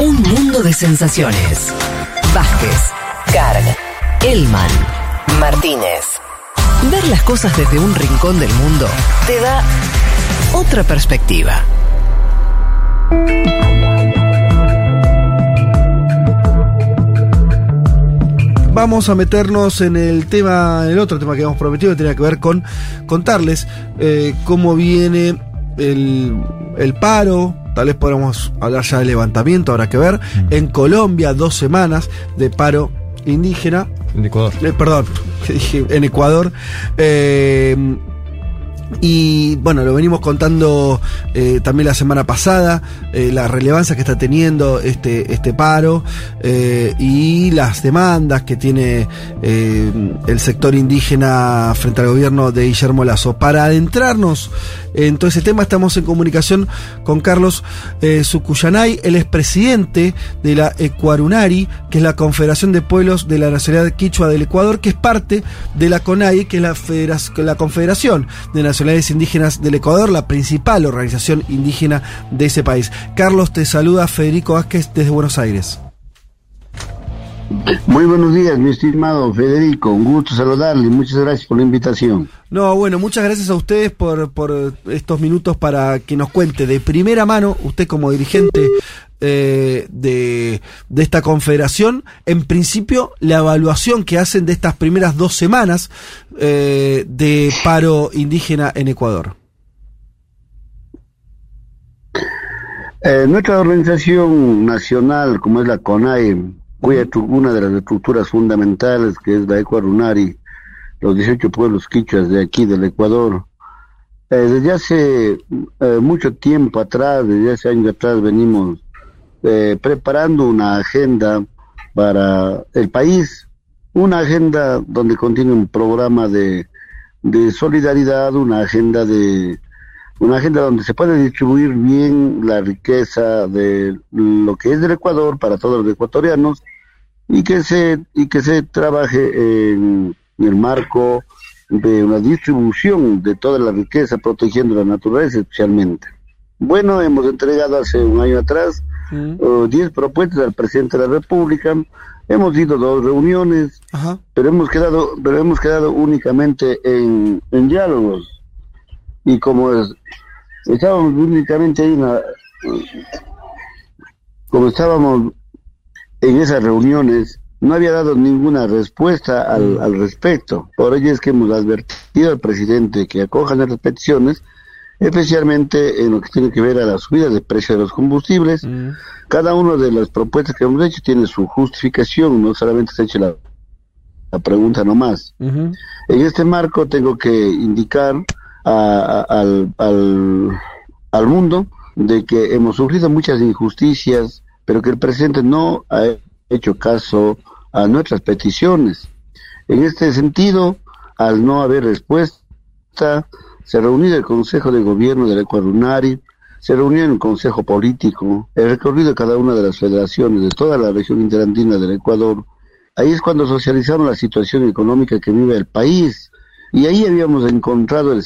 Un mundo de sensaciones. Vázquez, Carg, Elman, Martínez. Ver las cosas desde un rincón del mundo te da otra perspectiva. Vamos a meternos en el tema, en el otro tema que hemos prometido, que tiene que ver con contarles eh, cómo viene el, el paro, tal vez podamos hablar ya de levantamiento, habrá que ver. En Colombia, dos semanas de paro indígena. En Ecuador. Eh, perdón, dije en Ecuador. Eh, y bueno, lo venimos contando eh, también la semana pasada, eh, la relevancia que está teniendo este, este paro eh, y las demandas que tiene eh, el sector indígena frente al gobierno de Guillermo Lazo. Para adentrarnos en todo ese tema, estamos en comunicación con Carlos Sucuyanay, él es presidente de la Ecuarunari, que es la Confederación de Pueblos de la Nacionalidad Quichua del Ecuador, que es parte de la CONAI, que es la, la Confederación de Nacionalidades Indígenas del Ecuador, la principal organización indígena de ese país. Carlos, te saluda Federico Vázquez desde Buenos Aires. Muy buenos días, mi estimado Federico. Un gusto saludarle muchas gracias por la invitación. No, bueno, muchas gracias a ustedes por, por estos minutos para que nos cuente de primera mano, usted como dirigente eh, de, de esta confederación, en principio la evaluación que hacen de estas primeras dos semanas eh, de paro indígena en Ecuador. Eh, nuestra organización nacional, como es la CONAE, cuya una de las estructuras fundamentales, que es la Ecuarunari, los 18 pueblos quichuas de aquí del Ecuador, eh, desde hace eh, mucho tiempo atrás, desde hace años atrás, venimos eh, preparando una agenda para el país, una agenda donde contiene un programa de, de solidaridad, una agenda de una agenda donde se puede distribuir bien la riqueza de lo que es del Ecuador para todos los ecuatorianos y que se y que se trabaje en, el marco de una distribución de toda la riqueza protegiendo la naturaleza especialmente. Bueno, hemos entregado hace un año atrás uh, 10 propuestas al presidente de la República. Hemos ido a dos reuniones, Ajá. pero hemos quedado pero hemos quedado únicamente en, en diálogos y como es- estábamos únicamente ahí en la- como estábamos en esas reuniones no había dado ninguna respuesta al, al respecto por ello es que hemos advertido al presidente que acoja las peticiones especialmente en lo que tiene que ver a la subida de precio de los combustibles Mm. cada una de las propuestas que hemos hecho tiene su justificación no solamente se ha hecho la, la pregunta nomás Ujú. en este marco tengo que indicar a- a- al, al, al mundo de que hemos sufrido muchas injusticias, pero que el presidente no ha hecho caso a nuestras peticiones. En este sentido, al no haber respuesta, se reunió el Consejo de Gobierno del Ecuadunari, se reunió en el Consejo Político, he recorrido cada una de las federaciones de toda la región interandina del Ecuador. Ahí es cuando socializaron la situación económica que vive el país. Y ahí habíamos encontrado el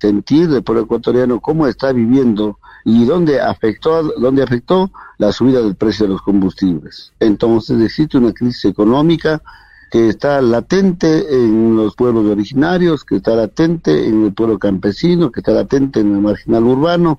sentir del pueblo ecuatoriano cómo está viviendo y dónde afectó, dónde afectó la subida del precio de los combustibles. Entonces existe una crisis económica que está latente en los pueblos originarios, que está latente en el pueblo campesino, que está latente en el marginal urbano,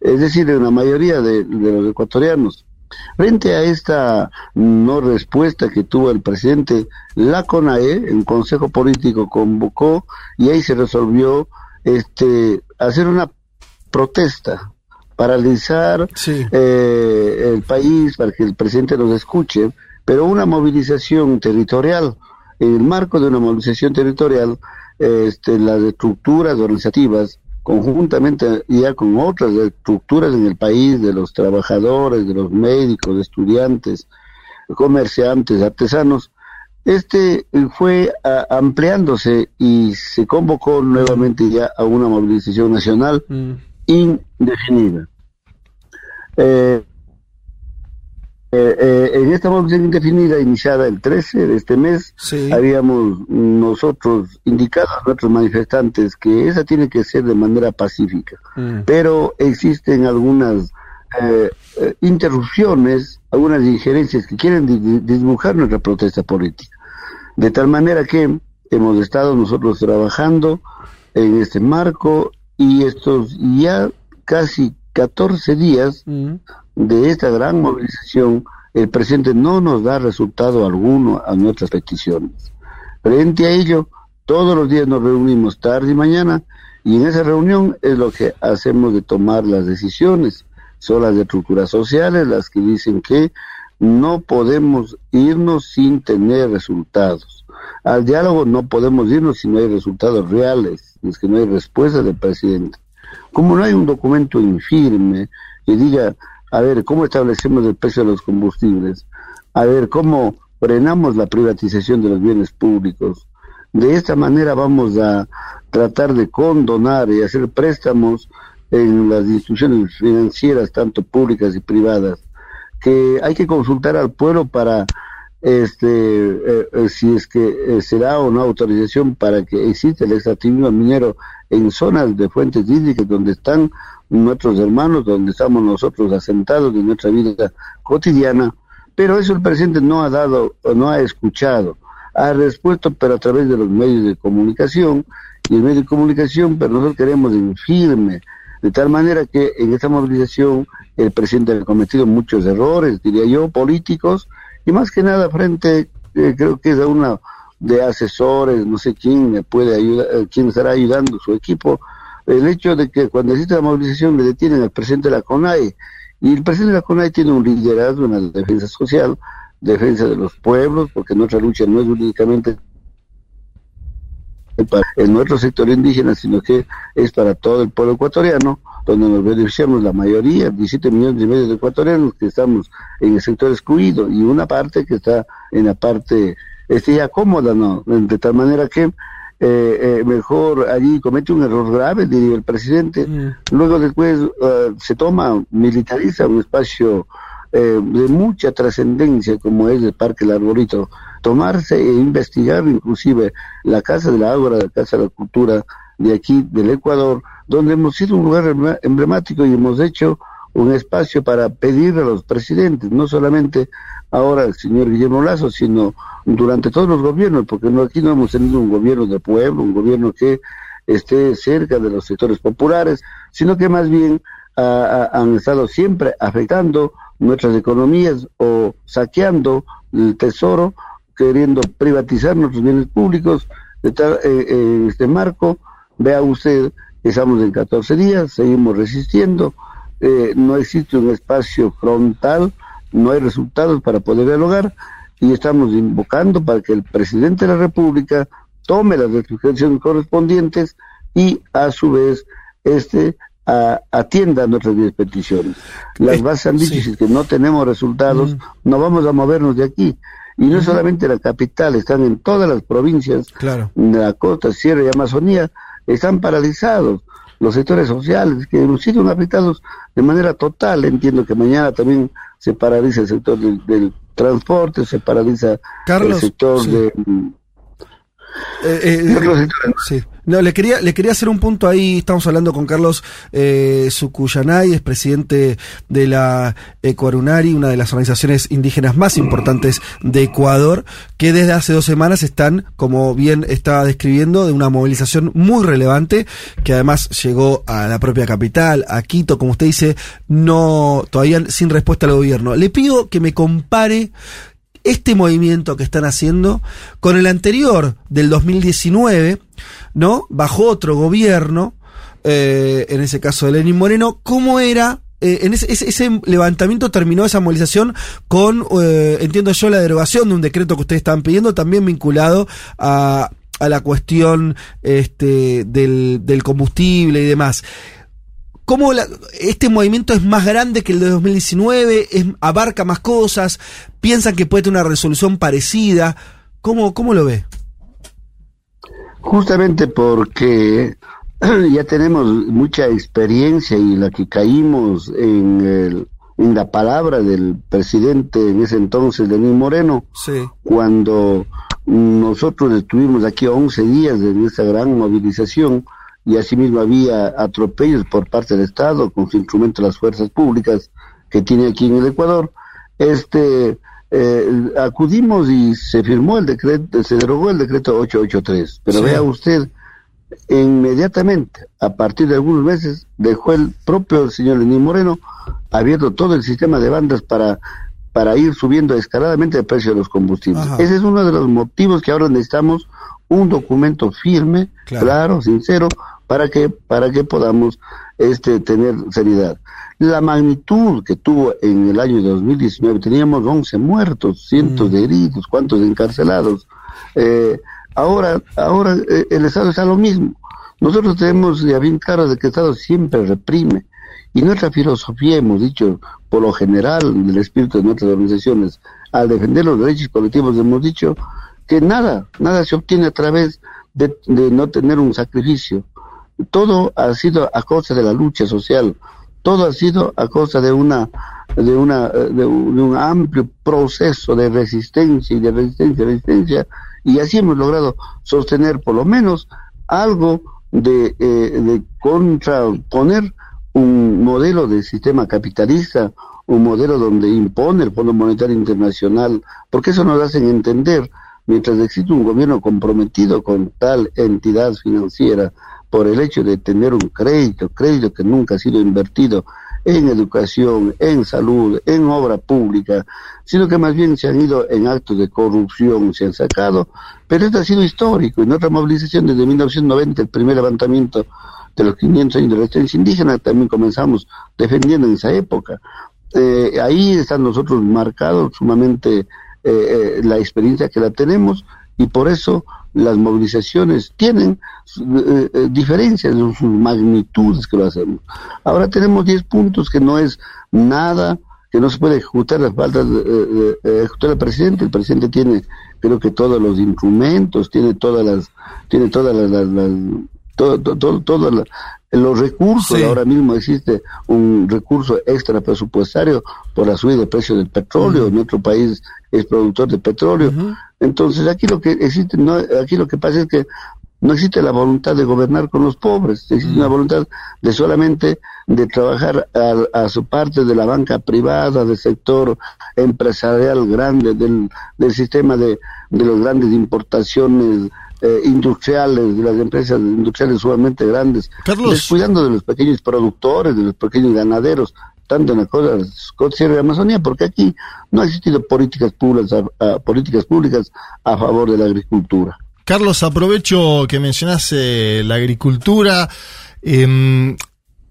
es decir, en la mayoría de, los ecuatorianos. Frente a esta no respuesta que tuvo el presidente, la CONAE, Consejo Político convocó y ahí se resolvió este hacer una protesta, paralizar Sí. eh, el país para que el presidente nos escuche, pero una movilización territorial. En el marco de una movilización territorial, este, las estructuras organizativas, conjuntamente ya con otras estructuras en el país, de los trabajadores, de los médicos, estudiantes, comerciantes, artesanos, este fue a- ampliándose y se convocó nuevamente ya a una movilización nacional Mm. Indefinida. Eh, eh, eh, en esta movilización indefinida iniciada el 13 de este mes, Sí. habíamos nosotros indicado a nuestros manifestantes que esa tiene que ser de manera pacífica, Mm. pero existen algunas eh, interrupciones, algunas injerencias que quieren dibujar nuestra protesta política. De tal manera que hemos estado nosotros trabajando en este marco y estos ya casi 14 días mm. de esta gran movilización, el presidente no nos da resultado alguno a nuestras peticiones. Frente a ello, todos los días nos reunimos tarde y mañana y en esa reunión es lo que hacemos de tomar las decisiones. Son las de estructuras sociales las que dicen que no podemos irnos sin tener resultados. Al diálogo no podemos irnos si no hay resultados reales, que no hay respuesta del presidente. Como no hay un documento infirme que diga, a ver, ¿cómo establecemos el precio de los combustibles? A ver, ¿cómo frenamos la privatización de los bienes públicos? De esta manera vamos a tratar de condonar y hacer préstamos en las instituciones financieras, tanto públicas y privadas, que hay que consultar al pueblo para este eh, eh, si es que eh, será o no autorización para que exista el extractivismo minero en zonas de fuentes hídricas donde están nuestros hermanos, donde estamos nosotros asentados en nuestra vida cotidiana, pero eso el presidente no ha dado, no ha escuchado, ha respuesto, pero a través de los medios de comunicación, y el medio de comunicación, pero nosotros queremos en firme, de tal manera que en esta movilización el presidente ha cometido muchos errores, diría yo, políticos, y más que nada frente, eh, creo que es a una de asesores, no sé quién me puede ayudar, eh, quién estará ayudando su equipo, el hecho de que cuando existe la movilización le detienen al presidente de la CONAI, y el presidente de la CONAI tiene un liderazgo en la defensa social, defensa de los pueblos, porque nuestra lucha no es únicamente en nuestro sector indígena, sino que es para todo el pueblo ecuatoriano, donde nos beneficiamos la mayoría, 17 millones y medio de ecuatorianos que estamos en el sector excluido y una parte que está en la parte este, ya cómoda, ¿no? De tal manera que eh, eh, mejor allí comete un error grave, diría el presidente. Mm. Luego después uh, se toma, militariza un espacio eh, de mucha trascendencia como es el Parque El Arbolito, tomarse e investigar inclusive la Casa de la Ágora, la Casa de la Cultura de aquí, del Ecuador, donde hemos sido un lugar emblemático y hemos hecho un espacio para pedir a los presidentes, no solamente ahora el señor Guillermo Lazo, sino durante todos los gobiernos, porque no, aquí no hemos tenido un gobierno de pueblo, un gobierno que esté cerca de los sectores populares, sino que más bien han estado siempre afectando nuestras economías o saqueando el tesoro, queriendo privatizar nuestros bienes públicos. De eh, en este marco, vea usted, estamos en 14 días, seguimos resistiendo, eh, no existe un espacio frontal, no hay resultados para poder dialogar y estamos invocando para que el presidente de la República tome las restricciones correspondientes y a su vez este atienda nuestras 10 peticiones. Las bases han dicho que no tenemos resultados, no vamos a movernos de aquí. Y no solamente la capital, están en todas las provincias claro. la costa, Sierra y Amazonía, están paralizados. Los sectores sociales que hemos sido afectados de manera total. Entiendo que mañana también se paraliza el sector del, transporte, se paraliza el sector de eh, eh, sí. No, le quería, le quería hacer un punto ahí. Estamos hablando con Carlos eh, Sucuyanay, es presidente de la Ecuarunari, una de las organizaciones indígenas más importantes de Ecuador, que desde hace dos semanas están, como bien estaba describiendo, de una movilización muy relevante, que además llegó a la propia capital, a Quito, como usted dice, no, todavía sin respuesta al gobierno. Le pido que me compare este movimiento que están haciendo con el anterior del 2019, ¿no? Bajo otro gobierno, eh, en ese caso de Lenín Moreno, ¿cómo era eh, en ese, levantamiento terminó esa movilización con, eh, entiendo yo, la derogación de un decreto que ustedes estaban pidiendo, también vinculado a, a la cuestión este, del, del combustible y demás. ¿Cómo este movimiento es más grande que el de 2019? Es, ¿Abarca más cosas? ¿Piensan que puede tener una resolución parecida? ¿Cómo, cómo lo ve? Justamente porque ya tenemos mucha experiencia y la que caímos en, el, en la palabra del presidente en ese entonces, Lenín Moreno, cuando nosotros estuvimos aquí 11 días de esa gran movilización y asimismo había atropellos por parte del Estado con su instrumento de las fuerzas públicas que tiene aquí en el Ecuador, este, eh, acudimos y se firmó el decreto, se derogó el decreto 883. Pero vea usted, inmediatamente, a partir de algunos meses, dejó el propio señor Lenín Moreno abierto todo el sistema de bandas para, para ir subiendo escaladamente el precio de los combustibles. Ese es uno de los motivos que ahora necesitamos un documento firme, claro, sincero, para que, para que podamos este, tener seriedad. La magnitud que tuvo en el año 2019, teníamos 11 muertos, cientos mm. de heridos, cuantos encarcelados. Eh, ahora, ahora eh, el Estado está lo mismo. Nosotros tenemos ya bien claro de que el Estado siempre reprime. Y nuestra filosofía, hemos dicho, por lo general, del espíritu de nuestras organizaciones, al defender los derechos colectivos, hemos dicho que nada, nada se obtiene a través de, de no tener un sacrificio. Todo ha sido a costa de la lucha social, todo ha sido a costa de una de una de un, amplio proceso de resistencia y de resistencia resistencia. Y así hemos logrado sostener por lo menos algo de, eh, de contraponer un modelo de sistema capitalista, un modelo donde impone el Fondo Monetario Internacional, porque eso nos hace entender, mientras existe un gobierno comprometido con tal entidad financiera, por el hecho de tener un crédito, crédito que nunca ha sido invertido en educación, en salud, en obra pública, sino que más bien se han ido en actos de corrupción, se han sacado, pero esto ha sido histórico. En nuestra movilización desde 1990, el primer levantamiento de los 500 años de resistencia indígena, también comenzamos defendiendo en esa época. Eh, ahí están nosotros marcados sumamente eh, eh, la experiencia que la tenemos y por eso las movilizaciones tienen diferencias en sus magnitudes que lo hacemos. Ahora tenemos 10 puntos que no es nada, que no se puede ejecutar las faltas de, ejecutar el presidente. El presidente tiene, creo que todos los instrumentos, tiene todas las, tiene todas las todo, todo, todo los recursos, ahora mismo existe un recurso extra presupuestario por la subida de precio del petróleo, nuestro país es productor de petróleo, entonces aquí lo que existe, no, aquí lo que pasa es que no existe la voluntad de gobernar con los pobres, existe una voluntad de solamente de trabajar a, su parte de la banca privada, del sector empresarial grande, del, del sistema de, de las grandes importaciones eh, industriales, de las empresas industriales sumamente grandes, descuidando de los pequeños productores, de los pequeños ganaderos, tanto en la cosa de Amazonía, porque aquí no ha existido políticas públicas, políticas públicas a favor de la agricultura. Carlos, aprovecho que mencionaste la agricultura. Em,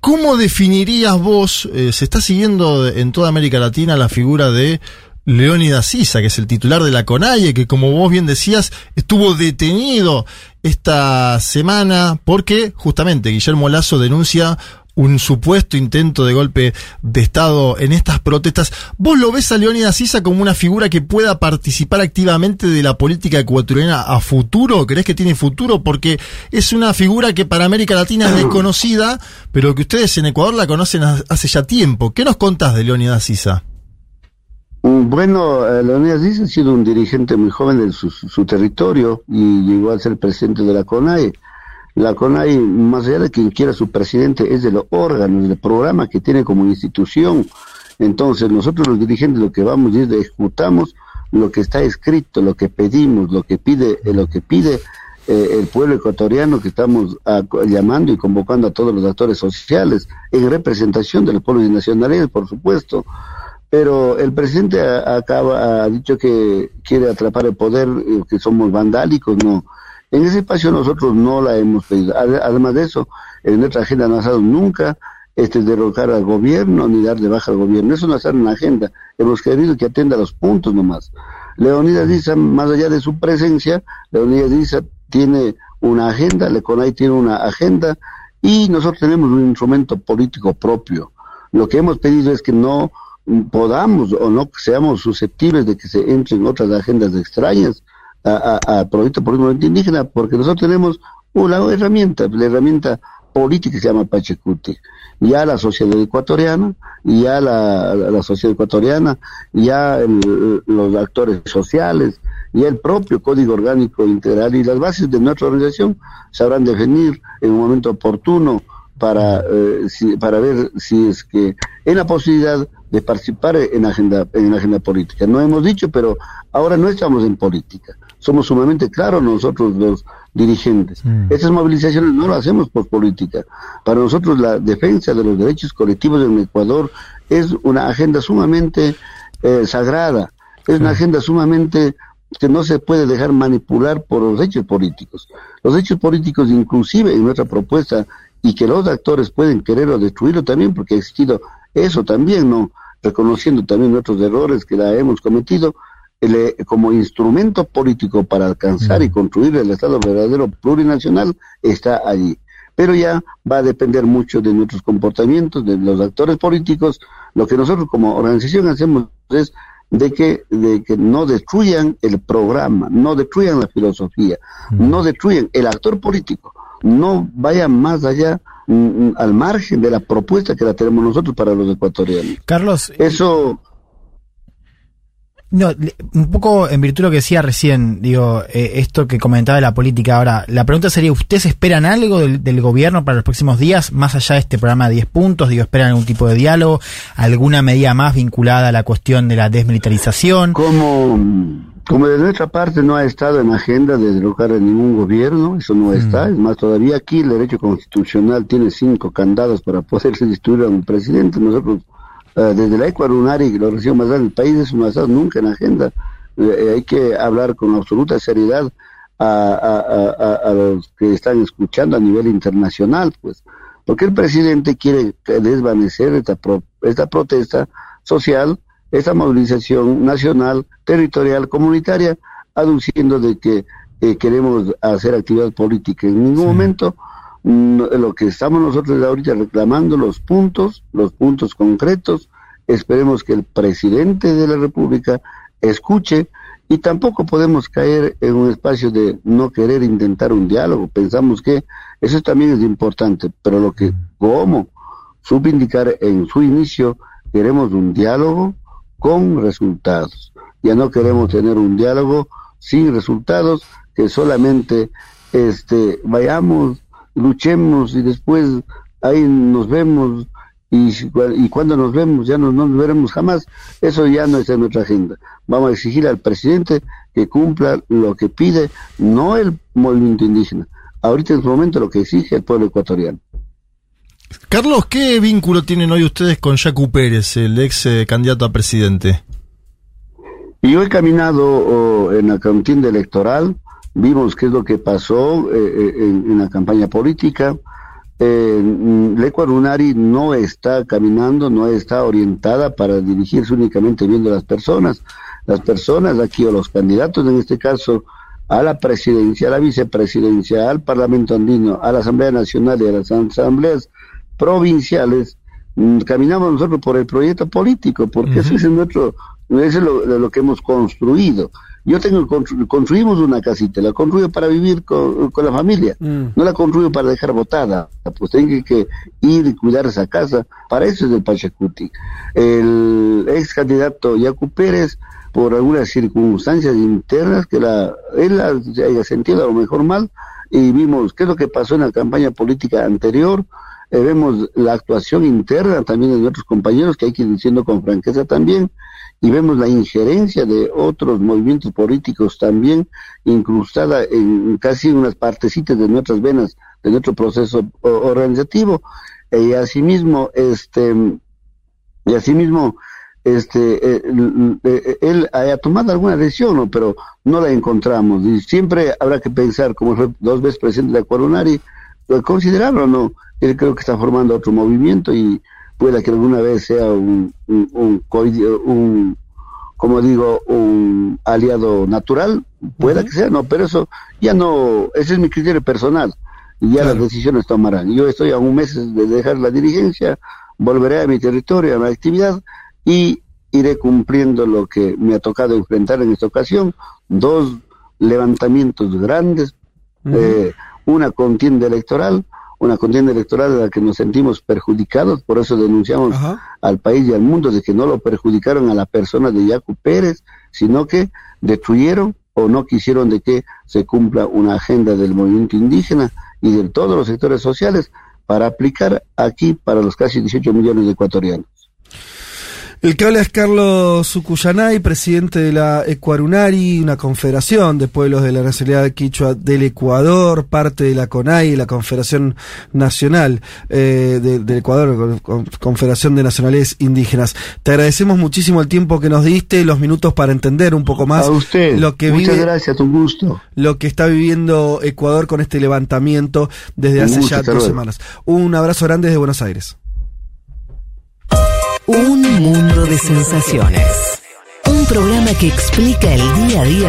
¿Cómo definirías vos, eh, se está siguiendo en toda América Latina la figura de Leónidas Sisa, que es el titular de la CONAIE, que como vos bien decías, estuvo detenido esta semana porque justamente Guillermo Lazo denuncia un supuesto intento de golpe de Estado en estas protestas. ¿Vos lo ves a Leónidas Sisa como una figura que pueda participar activamente de la política ecuatoriana a futuro? ¿Crees que tiene futuro? Porque es una figura que para América Latina es desconocida, pero que ustedes en Ecuador la conocen hace ya tiempo. ¿Qué nos contás de Leónidas Sisa? Bueno, eh, Leonidas Díaz ha sido un dirigente muy joven de su, territorio y llegó a ser presidente de la CONAI. La CONAI, más allá de quien quiera su presidente, es de los órganos, del programa que tiene como institución. Entonces, nosotros los dirigentes lo que vamos es de ejecutamos lo que está escrito, lo que pedimos, lo que pide, eh, lo que pide eh, el pueblo ecuatoriano que estamos llamando y convocando a todos los actores sociales en representación de los pueblos nacionales, por supuesto pero el presidente acaba ha dicho que quiere atrapar el poder, eh, que somos vandálicos, no. En ese espacio nosotros no la hemos pedido. Además de eso, en nuestra agenda no ha estado nunca este derrocar al gobierno ni darle baja al gobierno. Eso no está en la agenda. Hemos querido que atienda los puntos nomás. Leonidas Diza, más allá de su presencia, Leonidas Diza tiene una agenda, Leconay tiene una agenda y nosotros tenemos un instrumento político propio. Lo que hemos pedido es que no podamos o no seamos susceptibles de que se entren otras agendas extrañas a, proyecto político indígena, porque nosotros tenemos una herramienta, la herramienta política que se llama Pachecuti. Ya la sociedad ecuatoriana, ya la, la, sociedad ecuatoriana, ya los actores sociales, ya el propio Código Orgánico Integral y las bases de nuestra organización sabrán definir en un momento oportuno para, eh, para ver si es que en la posibilidad de participar en la agenda, en la agenda política. No hemos dicho, pero ahora no estamos en política. Somos sumamente claros nosotros los dirigentes. Mm. Estas movilizaciones no las hacemos por política. Para nosotros la defensa de los derechos colectivos en Ecuador es una agenda sumamente eh, sagrada, es una agenda sumamente que no se puede dejar manipular por los hechos políticos. Los hechos políticos, inclusive en nuestra propuesta, y que los actores pueden querer o destruirlo también, porque ha existido eso también, ¿no? Reconociendo también nuestros errores que la hemos cometido, el, eh, como instrumento político para alcanzar y construir el Estado verdadero plurinacional está allí. Pero ya va a depender mucho de nuestros comportamientos, de los actores políticos. Lo que nosotros como organización hacemos es de que, de que no destruyan el programa, no destruyan la filosofía, no destruyan el actor político, no vayan más allá mm, al margen de la propuesta que la tenemos nosotros para los ecuatorianos. Carlos, Eso No, un poco en virtud de lo que decía recién, digo, eh, esto que comentaba de la política ahora, la pregunta sería, ¿ustedes esperan algo del, del gobierno para los próximos días, más allá de este programa de 10 puntos? Digo, ¿esperan algún tipo de diálogo, alguna medida más vinculada a la cuestión de la desmilitarización? Como, como de nuestra parte no ha estado en agenda de derrocar a ningún gobierno, eso no está. Es más, todavía aquí el derecho constitucional tiene cinco candados para poderse destruir a un presidente. Nosotros, eh, desde la Ecuador Unari, la región más grande del país, eso no ha estado nunca en agenda. Eh, hay que hablar con absoluta seriedad a, a- a- a- los que están escuchando a nivel internacional, pues. Porque el presidente quiere que desvanecer esta, pro- esta protesta social, esta movilización nacional, territorial, comunitaria, aduciendo de que eh, queremos hacer actividad política. En ningún momento mm, lo que estamos nosotros ahorita reclamando, los puntos, los puntos concretos, esperemos que el presidente de la República escuche y tampoco podemos caer en un espacio de no querer intentar un diálogo. Pensamos que eso también es importante, pero lo que, como supe indicar en su inicio, queremos un diálogo con resultados. Ya no queremos tener un diálogo sin resultados, que solamente este vayamos, luchemos y después ahí nos vemos y, cuando nos vemos ya no, no nos veremos jamás. Eso ya no está en nuestra agenda. Vamos a exigir al presidente que cumpla lo que pide, no el movimiento indígena. Ahorita en su momento lo que exige el pueblo ecuatoriano. Carlos, ¿qué vínculo tienen hoy ustedes con Yacu Pérez, el ex eh, candidato a presidente? Yo he caminado oh, en la contienda electoral, vimos qué es lo que pasó eh, eh, en, la campaña política. Eh, mm, Unari no está caminando, no está orientada para dirigirse únicamente viendo a las personas. Las personas aquí, o los candidatos en este caso, a la presidencia, a la vicepresidencia, al Parlamento Andino, a la Asamblea Nacional y a las asambleas provinciales, mm, caminamos nosotros por el proyecto político, porque eso es nuestro, eso es lo, lo que hemos construido. Yo tengo constru- construimos una casita, la construyo para vivir con, con la familia, Mm. no la construyo para dejar botada, pues tengo que ir y cuidar esa casa, para eso es el Pachacuti. El ex candidato Yacu Pérez, por algunas circunstancias internas que la, él la- haya sentido a lo mejor mal, y vimos qué es lo que pasó en la campaña política anterior, eh, vemos la actuación interna también de nuestros compañeros, que hay que ir diciendo con franqueza también, y vemos la injerencia de otros movimientos políticos también incrustada en casi unas partecitas de nuestras venas, de nuestro proceso organizativo, Eh, y asimismo, este, y asimismo, este, eh, l- eh, él haya tomado alguna decisión, ¿no? pero no la encontramos. Y siempre habrá que pensar, como fue dos veces presidente de Acuarunari, eh, considerarlo, ¿no? Él creo que está formando otro movimiento y pueda que alguna vez sea un, un, un, como digo, un aliado natural, pueda que sea, no, pero eso ya no, ese es mi criterio personal, y ya las decisiones tomarán. Yo estoy a un mes de dejar la dirigencia, volveré a mi territorio, a mi actividad, y iré cumpliendo lo que me ha tocado enfrentar en esta ocasión, dos levantamientos grandes, eh, una contienda electoral, una contienda electoral en la que nos sentimos perjudicados, por eso denunciamos Ajá. al país y al mundo de que no lo perjudicaron a la persona de Yacu Pérez, sino que destruyeron o no quisieron de que se cumpla una agenda del movimiento indígena y de todos los sectores sociales para aplicar aquí para los casi 18 millones de ecuatorianos. El que habla es Carlos Sucuyanay, presidente de la Ecuarunari, una confederación de pueblos de la nacionalidad quichua del Ecuador, parte de la CONAI, la Confederación Nacional eh, de- del Ecuador, con- Confederación de Nacionalidades Indígenas. Te agradecemos muchísimo el tiempo que nos diste, los minutos para entender un poco más a usted. lo que Muchas vive gracias, un gusto. lo que está viviendo Ecuador con este levantamiento desde Un hace gusto, ya dos semanas. Un abrazo grande desde Buenos Aires. Un mundo de sensaciones. Un programa que explica el día a día